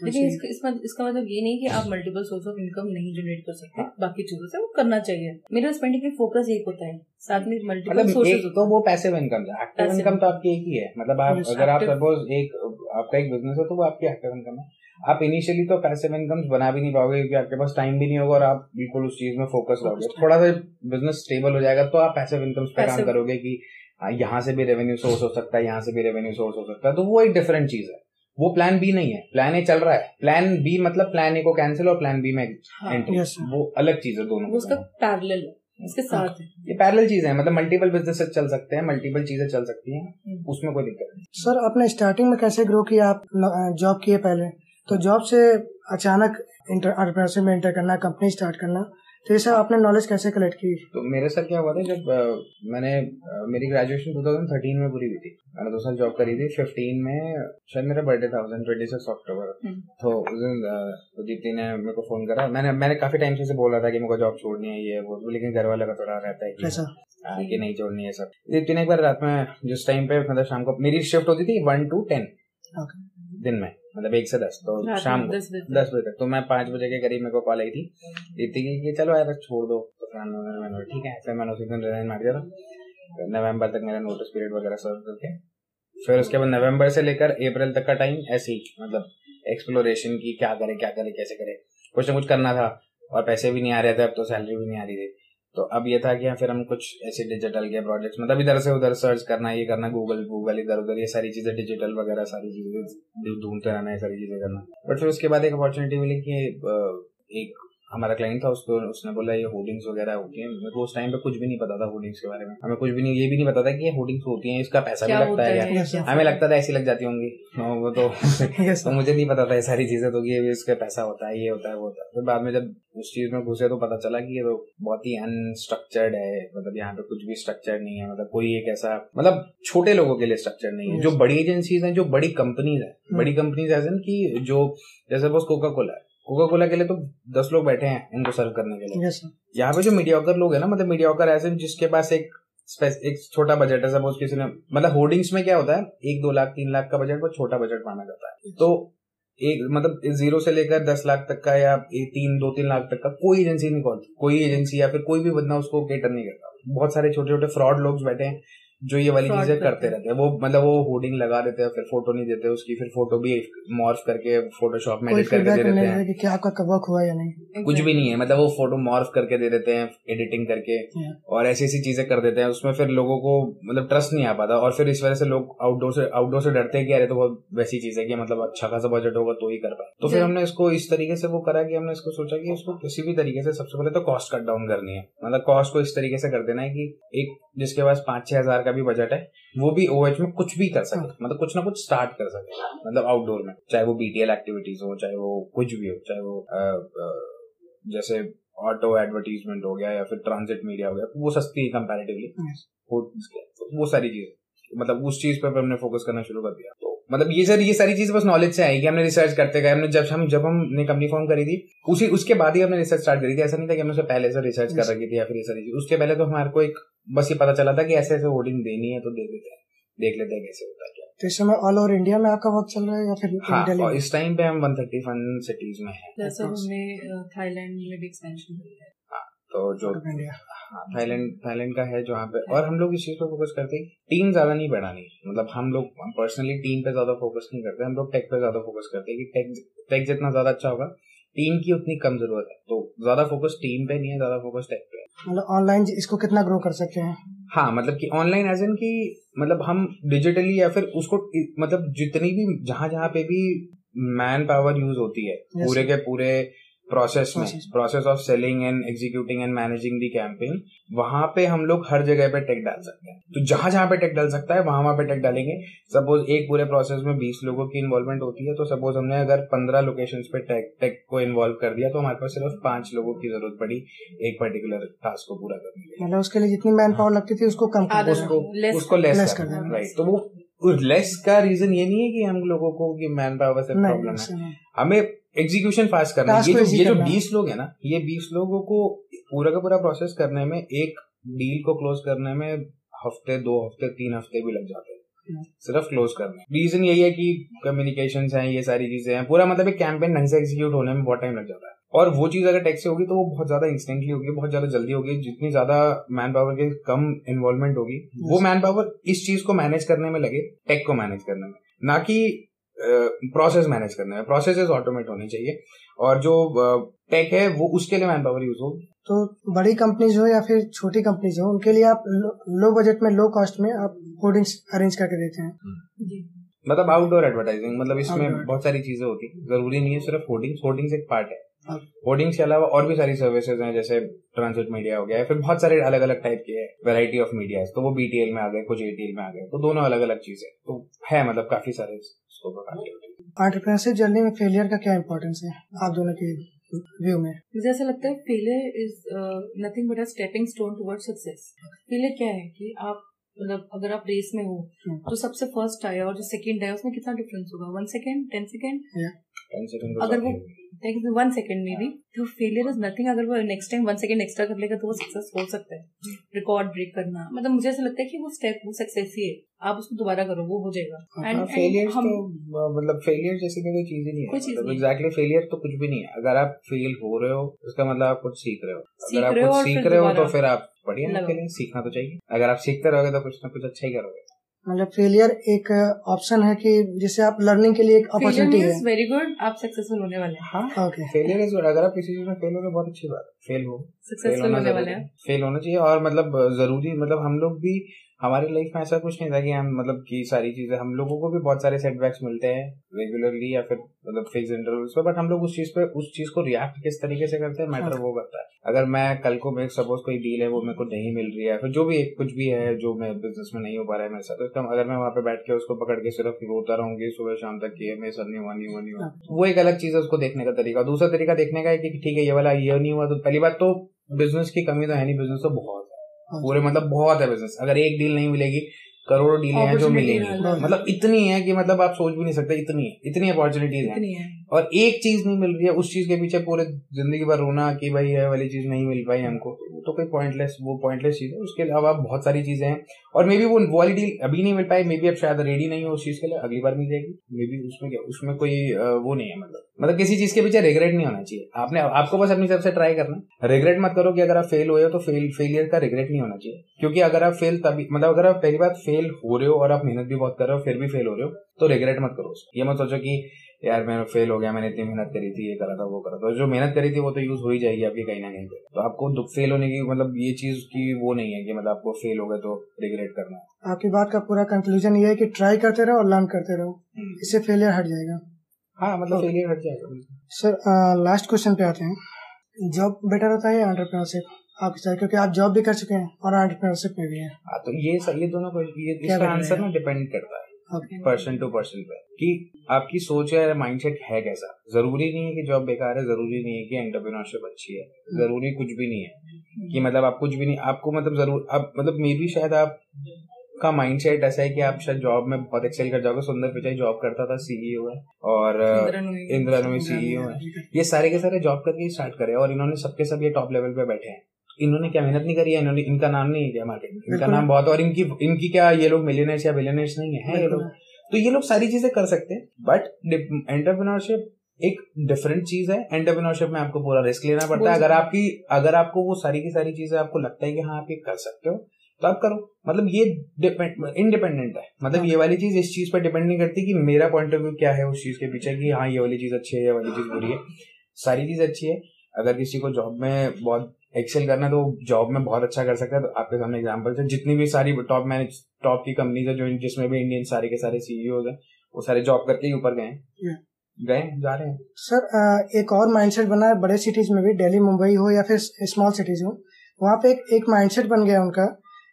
लेकिन इसका इसका मतलब ये नहीं कि आप मल्टीपल सोर्स ऑफ़ इनकम नहीं जनरेट कर सकते बाकी चीज़ों से वो करना चाहिए। मेरा स्पेंडिंग का फोकस एक होता है साथ में मल्टीपल मतलब एक तो वो पैसिव इनकम है एक्टिव इनकम तो आपकी एक ही है। मतलब आप अगर आप सपोज़ एक आपका एक बिज़नेस है तो वो आपकी एक्टिव इनकम है। आप इनिशियली तो पैसिव इनकम बना भी नहीं पाओगे क्योंकि आपके पास टाइम भी नहीं होगा और आप बिल्कुल उस चीज़ में फोकस रहोगे। थोड़ा सा बिज़नेस स्टेबल हो जाएगा तो आप पैसिव इनकम पे काम करोगे कि हाँ, यहाँ से भी रेवेन्यू सोर्स हो सकता है यहाँ से भी रेवेन्यू सोर्स हो सकता है। तो वो एक डिफरेंट चीज़ है। वो प्लान बी नहीं है। प्लान ए चल रहा है। प्लान बी मतलब प्लान ए को कैंसिल और प्लान बी में एंट्री हाँ, वो अलग चीज़ है दोनों उसका पैरेलल इसके हाँ, साथ ये पैरेलल चीज़ है। मतलब मल्टीपल बिज़नेस चल सकते हैं मल्टीपल चीज़ें चल सकती हैं। हम्म। उसमें कोई दिक्कत नहीं। सर आपने स्टार्टिंग में कैसे ग्रो किया? आप जॉब किए पहले। तो जॉब से अचानक इंटर में इंटर करना कंपनी स्टार्ट करना। तो ये सर आपने नॉलेज कैसे कलेक्ट की? तो मेरे साथ क्या हुआ था जब आ, मैंने आ, मेरी ग्रेजुएशन 2013 में पूरी हुई थी। मैंने दो साल जॉब करी थी 15 में शायद मेरा बर्थडे था उस दिन ट्वेंटी सिक्स अक्टूबर तो उस दिन दीप्ति ने मेरे को फ़ोन करा। मैंने मैंने काफ़ी टाइम से बोला था कि मेरे को जॉब छोड़नी है ये वो लेकिन घर वाले का थोड़ा रहता है कि, कि नहीं छोड़नी है सर दीप्ति ने एक बार रात में जिस टाइम पे मतलब शाम को मेरी शिफ्ट होती थी वन टू टेन दिन में। मतलब एक से दस तो शाम को दस बजे तक। तो मैं पाँच बजे के करीब मेरे को कॉल आई थी। दीप्ति की कि चलो यार छोड़ दो। तो मैंने ठीक है। फिर मैंने उसी दिन रिजाइन मार दिया था। नवंबर तक मेरा नोटिस पीरियड वगैरह सर्व करके। फिर उसके बाद नवंबर से लेकर अप्रैल तक का टाइम ऐसे ही मतलब एक्सप्लोरेशन की क्या करे क्या करे कैसे करे। कुछ ना कुछ करना था और पैसे भी नहीं आ रहे थे अब तो सैलरी भी नहीं आ रही थी। तो अब ये था कि हाँ, फिर हम कुछ ऐसे डिजिटल के प्रोजेक्ट्स मतलब इधर से उधर सर्च करना ये करना गूगल गूगल इधर उधर ये सारी चीज़ें डिजिटल वगैरह सारी चीज़ें ढूंढते रहना ये सारी चीज़ें करना। बट फिर उसके बाद एक अपॉर्चुनिटी मिली कि एक हमारा क्लाइंट था उसको उसने बोला ये होर्डिंग्स वगैरह होती है। मेरे को उस टाइम पे कुछ भी नहीं पता था होर्डिंग्स के बारे में। हमें कुछ भी नहीं ये भी नहीं पता था कि ये होर्डिंग्स होती हैं इसका पैसा भी लगता है क्या? हमें लगता था ऐसी लग जाती होंगी। हाँ, वो तो तो मुझे नहीं पता था ये सारी चीज़ें तो ये इसका पैसा होता है ये होता है वो होता है। फिर बाद में जब उस चीज़ में घुसे तो पता चला कि ये तो बहुत ही अनस्ट्रक्चर्ड है मतलब यहाँ पे कुछ भी स्ट्रक्चर नहीं है मतलब कोई एक ऐसा मतलब छोटे लोगों के लिए स्ट्रक्चर नहीं है। जो बड़ी एजेंसीज हैं जो बड़ी कंपनीज़ है। Hmm. बड़ी कंपनीज़ ऐसे की जो जैसे बस कोका कोला है। कोका कोला के लिए तो दस लोग बैठे हैं इनको सर्व करने के लिए। Yes, यहाँ पे जो मीडियाकर लोग है ना मतलब मीडियाकर ऐसे जिसके पास एक एक छोटा बजट है सपोज़ किसी ने मतलब होर्डिंग्स में क्या होता है एक दो लाख तीन लाख का बजट बहुत छोटा बजट माना जाता है। तो एक मतलब ज़ीरो से लेकर दस लाख तक का या तीन दो तीन लाख तक का कोई एजेंसी नहीं खोलती कोई एजेंसी या फिर कोई भी बंदा उसको केटर नहीं करता। बहुत सारे छोटे छोटे फ्रॉड लोग बैठे हैं जो ये वाली चीज़ें करते रहते हैं वो मतलब वो होर्डिंग लगा देते हैं फिर फ़ोटो नहीं देते उसकी फिर फ़ोटो भी मॉर्फ करके फोटोशॉप में एडिट करके दे देते हैं। कि आपका कवर्क हुआ या नहीं। कुछ भी नहीं है मतलब वो फ़ोटो मॉर्फ करके दे देते हैं एडिटिंग करके और ऐसी ऐसी चीज़ें कर देते हैं उसमें फिर लोगों को मतलब ट्रस्ट नहीं आ पाता और फिर इस वजह से लोग आउटडोर से आउटडोर से डरते हैं कि अरे तो बहुत वैसी चीज़ है कि मतलब अच्छा खासा बजट होगा तो ही कर पाए। तो फिर हमने इसको इस तरीके से वो करा कि हमने इसको सोचा कि इसको किसी भी तरीके से सबसे पहले तो कॉस्ट कट डाउन करनी है। मतलब कॉस्ट को इस तरीके से कर देना है कि एक जिसके पास पाँच छह हज़ार का भी बजट है वो भी ओएच में कुछ भी कर सके हाँ। मतलब कुछ ना कुछ स्टार्ट कर सके मतलब आउटडोर में चाहे वो बीटीएल एक्टिविटीज़ हो चाहे वो कुछ भी हो चाहे वो आ, आ, जैसे ऑटो एडवर्टीजमेंट हो गया या फिर ट्रांजिट मीडिया हो गया वो सस्ती है कंपेरेटिवली वो सारी चीज़ मतलब उस चीज़ पर हमने फोकस करना शुरू कर दिया तो मतलब ये सर ये सारी चीज़ बस नॉलेज से आई कि हमने रिसर्च करते गए हमने जब हम जब हमने कंपनी फॉर्म करी थी उसी उसके बाद ही हमने रिसर्च स्टार्ट करी थी। ऐसा नहीं था कि हमने पहले से रिसर्च कर रखी थी या फिर ये सारी चीज़। उसके पहले तो हमारे को एक बस ये पता चला था कि ऐसे ऐसे होर्डिंग देनी है तो दे देते हैं। देख लेते हैं कैसे होता है क्या। तो इस समय ऑल ओवर इंडिया में आपका वर्क चल रहा है या फिर हाँ और इस टाइम पे हम 130 फन सिटीज़ में हैं। जैसे हमने थाईलैंड में भी एक्सपेंशन हाँ। तो जो हाँ थाईलैंड थाईलैंड का है जहाँ पे। और हम लोग इस चीज़ पे फोकस करते हैं टीम ज़्यादा नहीं बढ़ानी। मतलब हम लोग पर्सनली टीम पे ज़्यादा फोकस नहीं करते हम लोग टेक पे ज़्यादा फोकस करते हैं कि टेक टेक जितना ज़्यादा अच्छा होगा टीम की उतनी कम ज़रूरत है। तो ज़्यादा फोकस टीम पे नहीं है ज़्यादा फोकस टेक पे मतलब ऑनलाइन इसको कितना ग्रो कर सकते हैं? हाँ मतलब कि ऑनलाइन एज एन की मतलब हम डिजिटली या फिर उसको मतलब जितनी भी जहाँ जहाँ पे भी मैन पावर यूज़ होती है पूरे के पूरे प्रोसेस में process of selling and executing and managing the campaign वहाँ पे हम लोग हर जगह पे टेक डाल सकते हैं। तो जहाँ जहाँ पे टेक डाल सकता है वहाँ वहाँ पे टेक डालेंगे। सपोज़ एक पूरे प्रोसेस में बीस लोगों की इन्वॉल्वमेंट होती है तो सपोज़ हमने अगर पंद्रह लोकेशन पे टेक टेक को इन्वॉल्व कर दिया तो हमारे पास सिर्फ़ पाँच लोगों की ज़रूरत पड़ी एक पर्टिकुलर टास्क को पूरा करने के लिए। मतलब उसके लिए जितनी मैन पावर लगती थी उसको कम उसको उसको लेस कर देना। राइट तो वो लेस का रीजन ये नहीं है कि हम लोगों को मैन पावर से प्रॉब्लम है। हमें एग्जीक्यूशन फास्ट करना है। ये जो ये जो बीस लोग है ना ये बीस लोगों को पूरा का पूरा प्रोसेस करने में एक डील को क्लोज करने में हफ़्ते दो हफ़्ते तीन हफ़्ते भी लग जाते हैं। हाँ। सिर्फ़ क्लोज करने। रीजन यही है कि कम्युनिकेशन है ये सारी चीज़ें हैं। पूरा मतलब एक कैंपेन ढंग से एग्जीक्यूट होने में बहुत टाइम लग जाता है। और वो चीज़ अगर टेक्स से होगी तो वो बहुत ज़्यादा इंस्टेंटली होगी बहुत ज़्यादा जल्दी होगी। जितनी ज़्यादा मैन पावर के कम इन्वॉल्वमेंट होगी वो मैन पावर इस चीज़ को मैनेज करने में लगे टेक को मैनेज करने में। ना कि प्रोसेस मैनेज करना है। प्रोसेस ऑटोमेट होने चाहिए। और जो टेक है वो उसके लिए मैन पावर यूज़ हो। तो बड़ी कंपनीज़ हो या फिर छोटी कंपनीज़ हो उनके लिए आप लो बजट में लो कॉस्ट में आप होर्डिंग्स अरेंज करके देते हैं। हम्म। मतलब आउटडोर एडवर्टाइजिंग मतलब इसमें बहुत सारी चीज़ें होती है। ज़रूरी नहीं है सिर्फ़ होर्डिंग्स होर्डिंग्स एक पार्ट है। होर्डिंग्स के अलावा और भी सारी सर्विसेज़ हैं जैसे ट्रांसलेट मीडिया हो गया फिर बहुत सारे अलग अलग टाइप के वेराइटी ऑफ़ मीडिया तो वो बीटीएल में आ गए कुछ एटीएल में आ गए तो दोनों अलग अलग चीज़ें। तो है मतलब काफ़ी सारे। आंट्रप्रनरशिप जर्नी में फेलियर का क्या इम्पोर्टेंस है? आप दोनों के व्यू में। मुझे ऐसा लगता है failure is nothing but a stepping stone toward success failure क्या है कि आप मतलब अगर आप रेस में हो हम्म। तो सबसे फ़र्स्ट आया और जो सेकंड आया उसमें कितना डिफरेंस होगा? वन सेकंड टेन सेकंड अगर वो वन सेकेंड में भी तो फेलियर इज़ नथिंग अगर वो next time one second extra कर लेगा तो वो सक्सेस हो सकता है। रिकॉर्ड ब्रेक करना। मतलब मुझे ऐसा लगता है कि वो स्टेप वो सक्सेस ही है। आप उसको दोबारा करो वो हो जाएगा। एंड फेलियर हम तो मतलब फेलियर जैसी कोई चीज़ ही नहीं है। मतलब एग्जैक्टली फेलियर तो कुछ भी नहीं है। अगर आप फेल हो रहे हो उसका मतलब आप कुछ सीख रहे हो। अगर आप कुछ सीख रहे हो तो फिर आप बढ़िया सीखना तो चाहिए। अगर आप सीखते रहोगे तो कुछ ना कुछ अच्छा ही करोगे। मतलब फेलियर एक ऑप्शन है कि जिसे आप लर्निंग के लिए एक अपॉर्चुनिटी है। वेरी गुड आप सक्सेसफुल होने वाले हैं। हाँ ओके फेलियर इज़ गुड अगर आप किसी चीज़ में फेल हो तो बहुत अच्छी बात है। फेल हो। सक्सेसफुल होने वाले हैं। फेल होना चाहिए और मतलब ज़रूरी मतलब हम लोग भी हमारी लाइफ में ऐसा कुछ नहीं था कि हम मतलब की सारी चीज़ें हम लोगों को भी बहुत सारे सेटबैक्स मिलते हैं रेगुलरली या फिर मतलब फिक्स इंटरवल्स पर बट हम लोग उस चीज़ पे उस चीज़ को रिएक्ट किस तरीके से करते हैं मैटर वो करता है। अगर मैं कल को मैं सपोज़ कोई डील है वो मेरे को नहीं मिल रही है फिर जो भी कुछ भी है जो मैं बिज़नेस में नहीं हो पा रहा है मेरे साथ तो अगर मैं वहाँ पे बैठ के उसको पकड़ के सिर्फ़ रोता रहूँगी सुबह शाम तक कि मेरे साथ नहीं हुआ नहीं हुआ नहीं हुआ। वो एक अलग चीज़ है उसको देखने का तरीका। दूसरा तरीका देखने का है कि ठीक है ये वाला ये नहीं हुआ तो पहली बात तो बिज़नेस की कमी तो है नहीं बिज़नेस तो बहुत है पूरे मतलब बहुत है बिज़नेस अगर एक डील नहीं मिलेगी करोड़ों डीलें हैं जो मिलेंगी। मतलब इतनी है कि मतलब आप सोच भी नहीं सकते इतनी है। इतनी अपॉर्चुनिटीज़ है। और एक चीज़ नहीं मिल रही है उस चीज़ के पीछे पूरे ज़िंदगी भर रोना कि भाई ये वाली चीज़ नहीं मिल पाई हमको तो कोई पॉइंटलेस वो पॉइंटलेस चीज़ है। उसके अलावा बहुत सारी चीज़ें हैं। और मे बी वो वाली डील अभी नहीं मिल पाई मे बी अब शायद रेडी नहीं हो उस चीज़ के लिए अगली बार मिल जाएगी। मे बी उसमें क्या उसमें कोई वो नहीं है मतलब। मतलब किसी चीज़ के पीछे रिग्रेट नहीं होना चाहिए। आपने आपको बस अपनी तरफ़ से ट्राई करना रिग्रेट मत करो कि अगर आप फेल हुए हो तो फेल फेलियर का रिग्रेट नहीं होना चाहिए। क्योंकि अगर आप फेल तभी मतलब अगर आप पहली बार फेल हो रहे हो और आप मेहनत भी बहुत कर रहे हो फिर भी फेल हो रहे हो तो रिग्रेट मत करो ये मत सोचो कि यार मैं फेल हो गया मैंने इतनी मेहनत करी थी ये करा था वो करा था। जो मेहनत करी थी वो तो यूज़ हो ही जाएगी आपकी कहीं ना कहीं पे। तो आपको दुख फेल होने की मतलब ये चीज़ की वो नहीं है कि मतलब आपको फेल हो गए तो रिग्रेट करना है। आपकी बात का पूरा कंक्लूजन ये है कि ट्राई करते रहो और लर्न करते रहो। हम्म। इससे फेलियर हट जाएगा। हाँ मतलब फेलियर हट जाएगा सर लास्ट क्वेश्चन पे आते हैं। जॉब बेटर होता है एंटरप्रेन्योरशिप आपके साथ क्योंकि आप जॉब भी कर चुके हैं और एंटरप्रेन्योरशिप में भी हैं। हाँ तो ये ये दोनों ये आंसर ना डिपेंड करता है। पर्सन टू पर्सन पे। कि आपकी सोच है माइंडसेट है कैसा? ज़रूरी नहीं है कि जॉब बेकार है ज़रूरी नहीं है कि एंटरप्रेन्योरशिप अच्छी है हम्म। ज़रूरी कुछ भी नहीं है। कि मतलब आप कुछ भी नहीं आपको मतलब ज़रूर अब मतलब मे भी शायद आप का माइंडसेट ऐसा है कि आप शायद जॉब में बहुत एक्सेल कर जाओगे। सुंदर पिचाई जॉब करता था सीईओ है। और इंदिरा नुई सीईओ है। ये सारे के सारे जॉब करके स्टार्ट करे और इन्होंने सबके सब ये टॉप लेवल पे बैठे हैं। इन्होंने क्या मेहनत नहीं करी है? इन्होंने इनका नाम नहीं क्या मार्केट इनका नाम बहुत और इनकी इनकी क्या ये लोग मिलियनर्स या बिलियनर्स नहीं है, है ये लोग। तो ये लोग सारी चीज़ें कर सकते हैं। बट एंटरप्रेन्योरशिप एक डिफरेंट चीज़ है। एंटरप्रेन्योरशिप में आपको पूरा रिस्क लेना पड़ता है। अगर आपकी अगर आपको वो सारी की सारी चीज़ें आपको लगता है कि हाँ आप ये कर सकते हो तो आप करो। मतलब ये इंडिपेंडेंट है। मतलब ये वाली चीज़ इस चीज़ पर डिपेंड नहीं करती कि मेरा पॉइंट ऑफ़ व्यू क्या है उस चीज़ के पीछे कि हाँ ये वाली चीज़ अच्छी है ये वाली चीज़ बुरी है। सारी चीज़ अच्छी है। अगर किसी को जॉब में बहुत एक्सेल करना है तो जॉब में बहुत अच्छा कर सकता है। तो आपके सामने एग्ज़ाम्पल है जितनी भी सारी टॉप मैनेज टॉप की कंपनीज़ है जो जिसमें भी इंडियन सारे के सारे सीईओ है वो सारे जॉब करके ही ऊपर गए गए जा रहे हैं। सर एक और माइंडसेट बना है बड़े सिटीज़ में भी दिल्ली मुंबई हो या फिर स्मॉल सिटीज़ हो वहाँ पे एक एक माइंडसेट बन गया उनका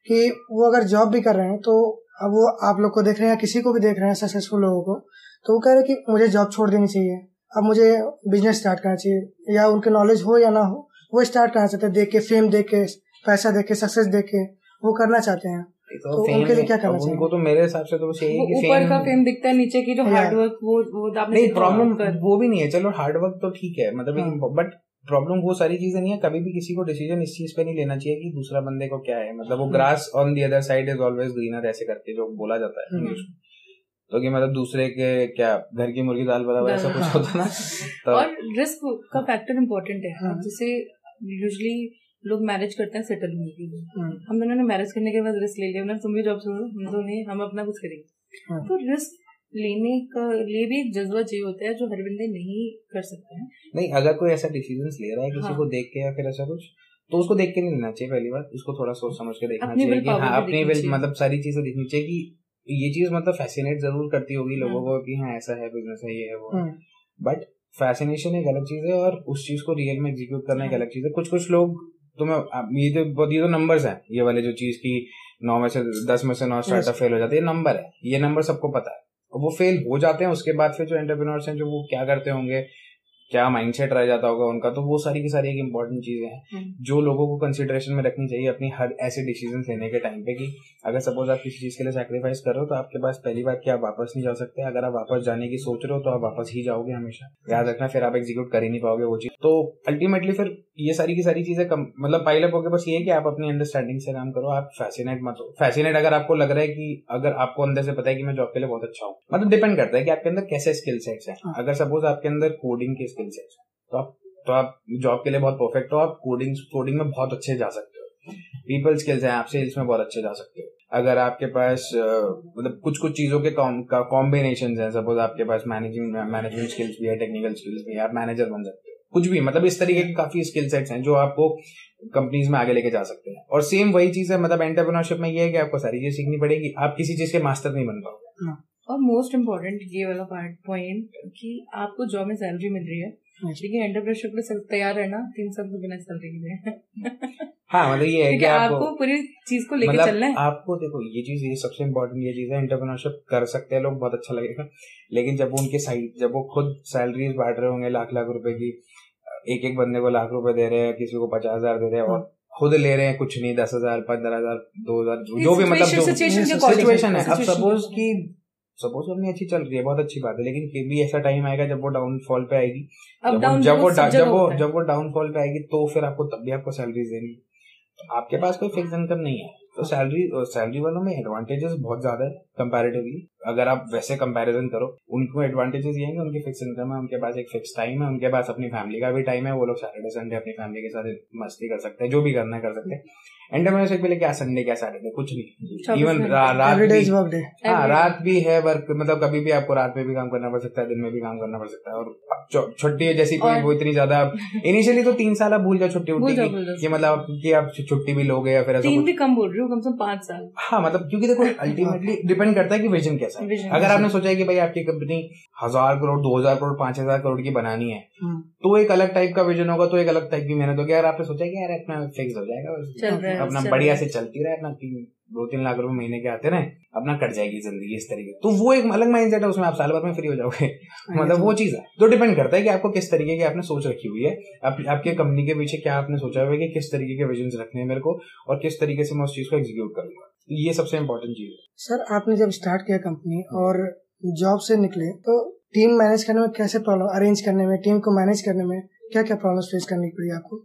कि वो अगर जॉब भी कर रहे हैं तो अब वो आप लोग को देख रहे हैं किसी को भी देख रहे हैं सक्सेसफुल लोगों को तो वो कह रहे हैं कि मुझे जॉब छोड़ देनी चाहिए। अब मुझे बिज़नेस स्टार्ट करना चाहिए या उनके नॉलेज हो या ना हो वो स्टार्ट करना चाहते हैं देख के फेम देख के पैसा देख के सक्सेस देख के वो करना चाहते हैं। तो, तो उनके लिए क्या करना चाहिए? उनको तो मेरे हिसाब से तो बस यही है ऊपर का फेम दिखता है नीचे की जो हार्ड वर्क वो वो नहीं प्रॉब्लम वो भी नहीं है चलो हार्ड वर्क तो ठीक है मतलब बट प्रॉब्लम वो सारी चीज़ें नहीं है कभी भी किसी को डिसीज़न इस चीज़ पे नहीं लेना चाहिए कि दूसरा बंदे को क्या है मतलब वो grass on the other side is always greener ऐसे करके जो बोला जाता है इंग्लिश हम्म। में तो कि मतलब दूसरे के क्या घर की मुर्गी दाल बराबर ऐसा कुछ हाँ। होता ना तो और रिस्क का फैक्टर इम्पोर्टेंट है हाँ। जैसे यूजली लोग मैरिज करते हैं सेटल होने के लिए हाँ। हम दोनों ने मैरिज करने के बाद रिस्क ले लिया तुम भी जॉब छोड़ो हम तो नहीं हम अपना कुछ करेंगे तो रिस्क लेने का लिए भी एक जज्बा चाहिए होता है जो हर बंदे नहीं कर सकते हैं। नहीं अगर कोई ऐसा डिसीज़न ले रहा है किसी हाँ। को देख के या फिर ऐसा कुछ तो उसको देख के नहीं लेना चाहिए पहली बार उसको थोड़ा सोच समझ के देखना चाहिए कि हाँ अपनी मतलब सारी चीज़ें देखनी चाहिए कि ये चीज़ मतलब फैसिनेट ज़रूर करती होगी लोगों हाँ। को कि हाँ ऐसा है बिज़नेस है ये है वो बट फैसिनेशन एक अलग चीज़ है और उस चीज़ को रियल में एग्जीक्यूट करना एक हाँ। अलग चीज़ है। कुछ कुछ लोग तुम्हें ये तो ये तो नंबर्स हैं। ये वाले जो चीज़ की नौ में से दस में से नौ स्टार्टअप फेल हो जाते हैं ये नंबर है। ये नंबर सबको पता है। वो फेल हो जाते हैं उसके बाद फिर जो एंटरप्रेन्योर्स हैं जो वो क्या करते होंगे क्या माइंडसेट रह जाता होगा उनका तो वो सारी की सारी एक इम्पोर्टेंट चीज़ें हैं। हम्म। जो लोगों को कंसिडरेशन में रखनी चाहिए अपनी हर ऐसे डिसीज़न लेने के टाइम पे कि अगर सपोज़ आप किसी चीज़ के लिए सेक्रीफाइस कर रहे हो तो आपके पास पहली बात कि आप वापस नहीं जा सकते। अगर आप वापस जाने की सोच रहे हो तो आप वापस ही जाओगे हमेशा। याद रखना फिर आप एग्जीक्यूट कर ही नहीं पाओगे वो चीज़। तो अल्टीमेटली फिर ये सारी की सारी चीज़ें मतलब पाइलअप होकर बस ये है कि आप अपनी अंडरस्टैंडिंग से काम करो आप फैसिनेट मत हो। फैसिनेट अगर आपको लग रहा है कि अगर आपको अंदर से पता है कि मैं जॉब के लिए बहुत अच्छा हूँ मतलब डिपेंड करता है कि आपके अंदर कैसे स्किल सेट्स है। हाँ। अगर सपोज़ आपके अंदर कोडिंग के स्किल सेट्स है तो आप तो आप जॉब के लिए बहुत परफेक्ट हो आप कोडिंग कोडिंग में बहुत अच्छे जा सकते हो। पीपल स्किल्स हैं आप सेल्स में बहुत अच्छे जा सकते हो। अगर आपके पास मतलब कुछ कुछ चीज़ों के कॉम्बिनेशन है सपोज़ आपके पास मैनेजिंग मैनेजमेंट स्किल्स भी है टेक्निकल स्किल्स भी है आप मैनेजर बन सकते हो। कुछ भी मतलब इस तरीके के काफ़ी स्किल सेट्स हैं जो आपको कंपनीज़ में आगे लेके जा सकते हैं। और सेम वही चीज़ है मतलब एंटरप्रेन्योरशिप में ये है कि आपको सारी चीज़ सीखनी पड़ेगी, आप किसी चीज़ के मास्टर नहीं बन पाओगे। और मोस्ट इम्पोर्टेंट ये वाला पार्ट पॉइंट कि आपको जॉब में सैलरी मिल रही है लेकिन के लिए तैयार तीन साल तो बिना सैलरी के हाँ। मतलब ये है कि आपको, आपको पूरी चीज़ को लेके मतलब चलना है। आपको देखो ये चीज़ ये सबसे इम्पोर्टेंट ये चीज़ है एंटरप्रेन्योरशिप कर सकते हैं लोग बहुत अच्छा लगेगा। लेकिन जब वो उनके साइड जब वो खुद सैलरीज बांट रहे होंगे लाख लाख रुपए की एक एक बंदे को लाख रुपए दे रहे हैं किसी को पचास हज़ार दे रहे हैं और खुद ले रहे हैं कुछ नहीं दस हज़ार पंद्रह हज़ार दो हज़ार जो भी मतलब जो सिचुएशन है अब सपोज़ की सपोज़ अपनी अच्छी चल रही है बहुत अच्छी बात है लेकिन फिर भी ऐसा टाइम आएगा जब वो डाउनफॉल पे आएगी। जब वो जब वो जब वो जब वो डाउनफॉल पे आएगी तो फिर आपको तब भी आपको सैलरीज देनी। तो आपके पास कोई फिक्स इनकम नहीं है। तो सैलरी सैलरी वालों में एडवांटेजेस बहुत ज़्यादा है कंपैरेटिवली अगर आप वैसे कंपैरिजन करो उनको एडवांटेजेस ये हैं कि उनकी फिक्स इनकम है उनके पास एक फिक्स टाइम है उनके पास अपनी फैमिली का भी टाइम है वो लोग सैटरडे संडे अपनी फैमिली के साथ मस्ती कर सकते हैं जो भी करना कर सकते हैं। एंटरप्रेन्योरशिप के लिए क्या संडे क्या सैटरडे कुछ नहीं। इवन। रात भी हाँ रात भी है वर्क मतलब कभी भी आपको रात में भी काम करना पड़ सकता है दिन में भी काम करना पड़ सकता है। और छुट्टी जैसी और- वो इतनी ज़्यादा इनिशियली तो तीन साल आप भूल जाओ छुट्टी जाओ, की मतलब कि आप छुट्टी भी लोगे या फिर ऐसा तीन भी कम बोल रही हूँ कम से कम पाँच साल। हाँ मतलब क्योंकि देखो अल्टीमेटली डिपेंड करता है कि विजन कैसा है। अगर आपने सोचा है कि भाई आपकी कंपनी हज़ार करोड़ दो हज़ार करोड़ पाँच हज़ार करोड़ की बनानी है हम्म। तो एक अलग टाइप का विजन होगा तो एक अलग टाइप की मेहनत होगी। अगर आपने सोचा है कि यार अपना फिक्स हो जाएगा है। अपना बढ़िया से चलती रहे अपना तीन दो तीन लाख रुपए महीने के आते रहे अपना कट जाएगी ज़िंदगी इस तरीके। तो वो एक अलग माइंडसेट है उसमें आप साल भर में फ्री हो जाओगे। मतलब वो चीज़ है। तो डिपेंड करता है कि आपको किस तरीके की आपने सोच रखी हुई है। आप, आपके कंपनी के पीछे क्या आपने सोचा हुआ है कि किस तरीके के विजन रखने हैं मेरे को और किस तरीके से मैं उस चीज़ को एग्जीक्यूट करूँगा। तो ये सबसे इम्पोर्टेंट चीज़ है। सर आपने जब स्टार्ट किया कंपनी और जॉब से निकले तो टीम मैनेज करने में कैसे प्रॉब्लम अरेंज करने में टीम को मैनेज करने में क्या क्या प्रॉब्लम फेस करनी पड़ी आपको?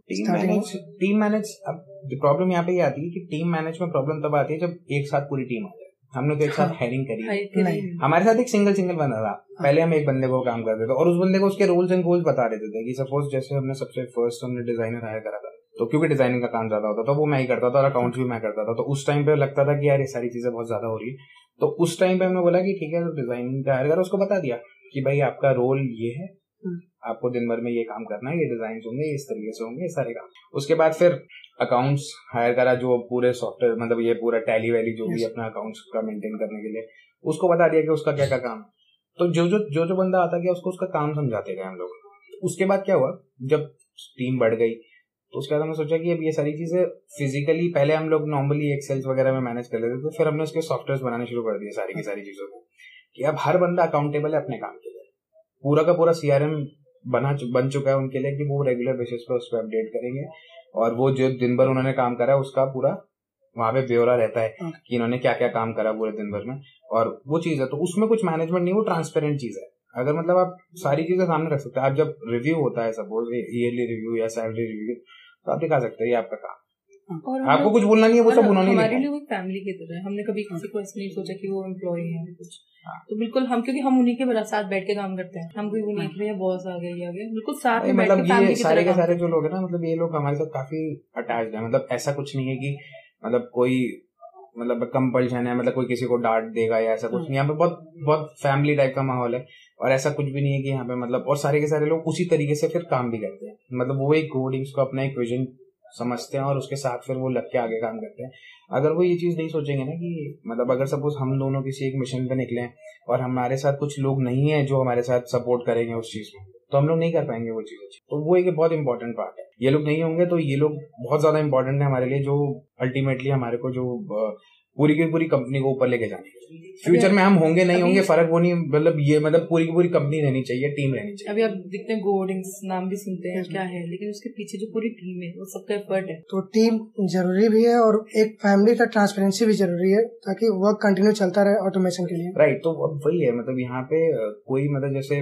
टीम मैनेज अब प्रॉब्लम यहाँ पे ये आती है कि टीम मैनेज में प्रॉब्लम तब आती है जब एक साथ पूरी टीम आ जाए। हमने तो एक साथ हायरिंग करी। नहीं। हमारे साथ एक सिंगल सिंगल बंदा था। पहले हम एक बंदे को काम करते थे और उस बंदे को उसके रूल्स एंड गोल्स बता देते थे कि सपोज़ जैसे हमने सबसे फ़र्स्ट हमने डिज़ाइनर हायर करा था तो क्योंकि डिज़ाइनिंग का काम ज़्यादा होता था वो मैं ही करता था और अकाउंट्स भी मैं करता था तो उस टाइम पे लगता था कि यार ये सारी चीज़ें बहुत ज़्यादा हो रही है। तो उस टाइम पे हमने बोला कि ठीक है तो डिज़ाइनिंग का हायर करा उसको बता दिया कि भाई आपका रोल ये है हम्म। आपको दिन भर में ये काम करना है ये डिज़ाइन होंगे इस तरीके से होंगे सारे काम। उसके बाद फिर अकाउंट्स हायर करा जो पूरे सॉफ्टवेयर मतलब ये पूरा टैली वैली जो भी अपना अकाउंट्स का मेंटेन करने के लिए उसको बता दिया कि उसका क्या क्या काम है। तो जो जो जो जो बंदा आता गया उसको उसका काम समझाते गए हम लोग। उसके बाद क्या हुआ जब टीम बढ़ गई तो उसके बाद हमने सोचा कि अब ये सारी चीज़ें फिजिकली पहले हम लोग नॉर्मली एक्सेल्स वगैरह में मैनेज कर लेते थे फिर हमने उसके सॉफ्टवेयर बनाने शुरू कर दिए सारी की सारी चीज़ों को। कि अब हर बंदा अकाउंटेबल है अपने काम के लिए। पूरा का पूरा सीआरएम बना बन चुका है उनके लिए कि वो रेगुलर बेसिस पर उस पर अपडेट करेंगे। और वो जो दिन भर उन्होंने काम करा है उसका पूरा वहाँ पे ब्यौरा रहता है Okay. कि इन्होंने क्या क्या काम करा पूरे दिन भर में। और वो चीज़ है तो उसमें कुछ मैनेजमेंट नहीं वो ट्रांसपेरेंट चीज़ है। अगर मतलब आप सारी चीज़ें सामने रख सकते हैं। आप जब रिव्यू होता है सपोज़ ईयरली रिव्यू या सैलरी रिव्यू तो आप दिखा सकते हैं ये आपका काम। और आपको कुछ बोलना नहीं है? वो और सब उन्होंने हमारे लिए वो फैमिली की तरह है। हमने कभी किसी को ऐसे नहीं सोचा कि वो एम्प्लॉय है कुछ। हाँ। तो बिल्कुल हम क्योंकि हम उन्हीं के बरा- साथ बैठ के काम करते हैं। हम कोई वो नहीं कि बॉस आ गया ये आ गया बिल्कुल साथ में मतलब ये सारे के सारे जो लोग हैं ना मतलब ये लोग हमारे साथ काफ़ी अटैच्ड है। मतलब ऐसा कुछ नहीं है कि मतलब कोई मतलब कंपल्शन है मतलब कोई किसी को डांट देगा या ऐसा कुछ नहीं यहाँ पे बहुत बहुत फैमिली टाइप का माहौल है। और ऐसा कुछ भी नहीं है कि यहाँ पे मतलब और सारे के सारे लोग उसी तरीके से फिर काम भी करते हैं। मतलब वो एक कोडिंग्स को अपना एक विजन समझते हैं और उसके साथ फिर वो लग के आगे काम करते हैं। अगर वो ये चीज़ नहीं सोचेंगे ना कि मतलब अगर सपोज़ हम दोनों किसी एक मिशन पे निकले और हमारे साथ कुछ लोग नहीं है जो हमारे साथ सपोर्ट करेंगे उस चीज़ में तो हम लोग नहीं कर पाएँगे वो चीज़ अच्छी। तो वो एक बहुत इंपॉर्टेंट पार्ट है। ये लोग नहीं होंगे तो ये लोग बहुत ज़्यादा इंपॉर्टेंट है हमारे लिए जो अल्टीमेटली हमारे को जो पूरी की पूरी कंपनी को ऊपर लेके जाने के फ्यूचर में हम होंगे नहीं होंगे फ़र्क वो नहीं मतलब ये मतलब पूरी की पूरी कंपनी रहनी चाहिए टीम रहनी चाहिए। अभी आप देखते हैं गोडिंग्स नाम भी सुनते हैं क्या है लेकिन उसके पीछे जो पूरी टीम है वो सबका एफर्ट है। तो टीम ज़रूरी भी है और एक फैमिली का ट्रांसपेरेंसी भी ज़रूरी है ताकि वर्क कंटिन्यू चलता रहे ऑटोमेशन के लिए। राइट तो अब वही है मतलब यहाँ पे कोई मतलब जैसे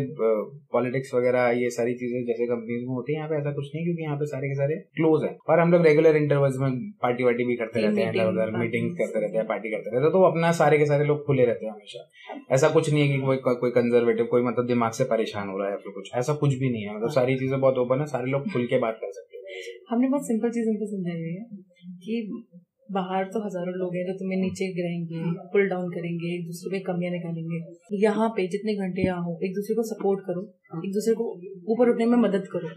पॉलिटिक्स वगैरह ये सारी चीज़ें जैसे कंपनीज़ में होती है यहाँ पे ऐसा कुछ नहीं क्योंकि यहाँ पे सारे के सारे क्लोज है। और हम लोग रेगुलर इंटरवल्स में पार्टी वार्टी भी करते रहते हैं मीटिंग करते रहते हैं। पार्टी करते रहते हैं तो अपना सारे के सारे लोग खुले रहते हैं हमेशा। ऐसा कुछ नहीं है कि कोई कोई कंजर्वेटिव कोई मतलब दिमाग से परेशान हो रहा है या कुछ। ऐसा कुछ भी नहीं है। मतलब सारी चीज़ें बहुत ओपन है सारे लोग खुल के बात कर सकते हैं। हमने बहुत सिंपल चीज़ उनको समझाई हुई है कि बाहर तो हज़ारों लोग हैं जो तुम्हें नीचे गिराएँगे पुल डाउन करेंगे एक दूसरे पे कमियाँ निकालेंगे। यहाँ पे जितने घंटे यहाँ हो एक दूसरे को सपोर्ट करो एक दूसरे को ऊपर उठने में मदद करो।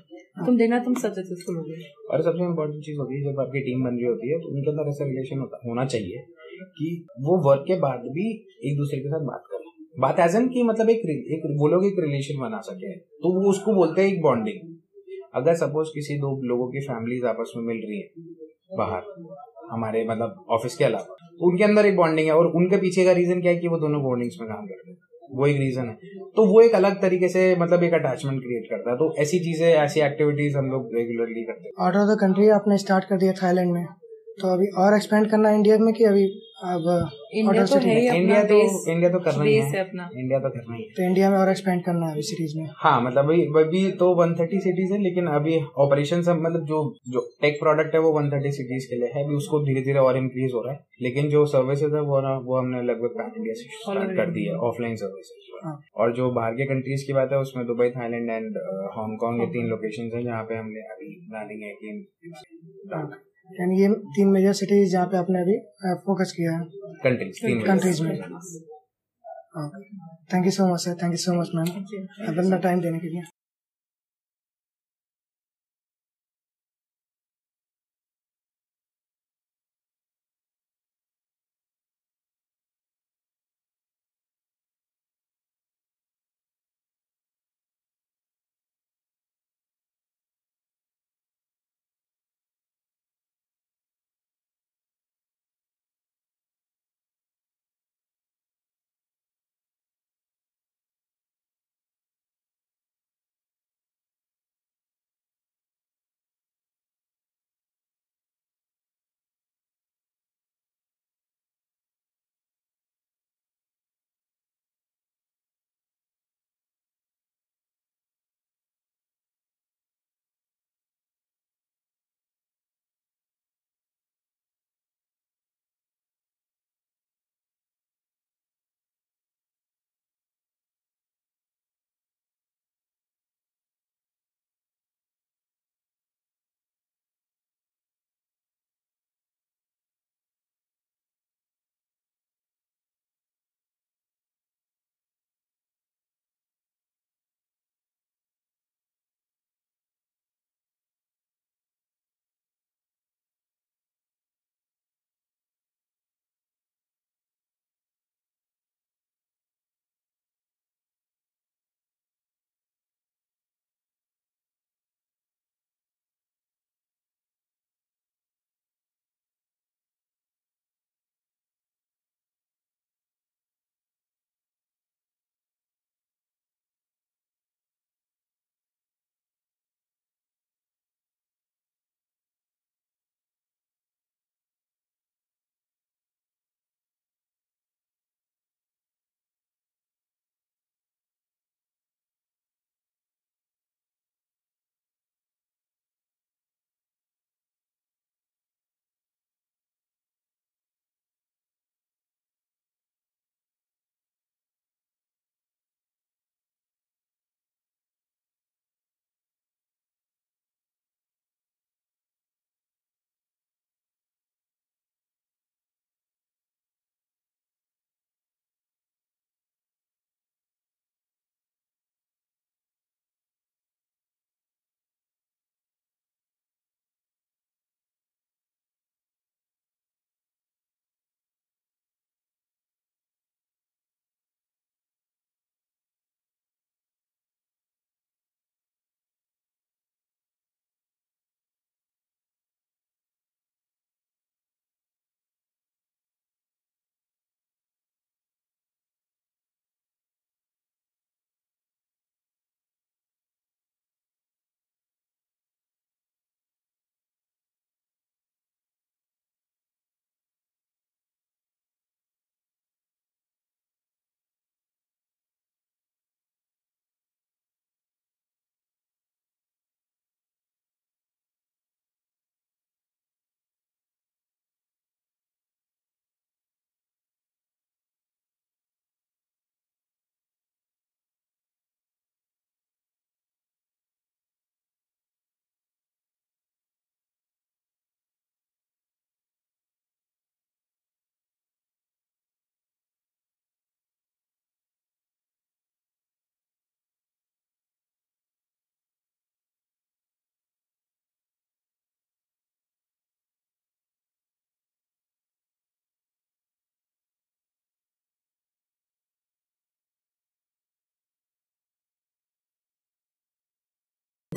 तुम देखना तुम सब सक्सेसफुल होगे और सबसे इम्पोर्टेंट चीज़ होती है जब आपकी टीम बन रही होती है तो उनके अंदर ऐसा रिलेशन होना चाहिए। कि वो वर्क के बाद भी एक दूसरे के साथ बात करें बात एज एन की मतलब एक एक वो लोग एक रिलेशन बना सके। तो वो उसको बोलते हैं एक बॉन्डिंग अगर सपोज़ किसी दो लोगों की फैमिलीज़ आपस में मिल रही है बाहर, हमारे मतलब ऑफ़िस के अलावा तो उनके अंदर एक बॉन्डिंग है और उनके पीछे का रीजन क्या है कि वो दोनों बॉन्डिंग्स में काम करते हैं। वो एक रीजन है। तो वो एक अलग तरीके से मतलब एक अटैचमेंट क्रिएट करता है। तो ऐसी चीज़ें, ऐसी एक्टिविटीज़ हम लोग रेगुलरली करते हैं। आउट ऑफ़ द कंट्री आपने स्टार्ट कर दिया थाईलैंड में। तो अभी और एक्सपेंड करना है इंडिया में कि अभी अब इंडिया तो है ही इंडिया तो इंडिया तो करना ही है। है अपना। इंडिया तो करना ही है। तो इंडिया में और एक्सपेंड करना है अभी सीरीज़ में? हाँ मतलब अभी अभी तो 130 सिटीज़ है लेकिन अभी ऑपरेशन सब मतलब जो जो टेक प्रोडक्ट है वो 130 सिटीज़ के लिए है। अभी उसको धीरे धीरे और इंक्रीज हो रहा है। लेकिन जो सर्विसेज़ है वो ना वो हमने लगभग पैन इंडिया से स्टार्ट कर दी है ऑफलाइन सर्विसेज़ हाँ। और जो बाहर के कंट्रीज़ की बात है उसमें दुबई थाईलैंड एंड हांगकांग ये तीन लोकेशन है जहाँ पे हमने अभी प्लानिंग है कि यानी ये तीन मेजर सिटीज़ जहाँ पे आपने अभी फोकस किया है। कंट्रीज़ कंट्रीज़ में। Thank you so much sir thank you so much ma'am अपना टाइम देने के लिए।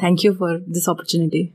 Thank you for this opportunity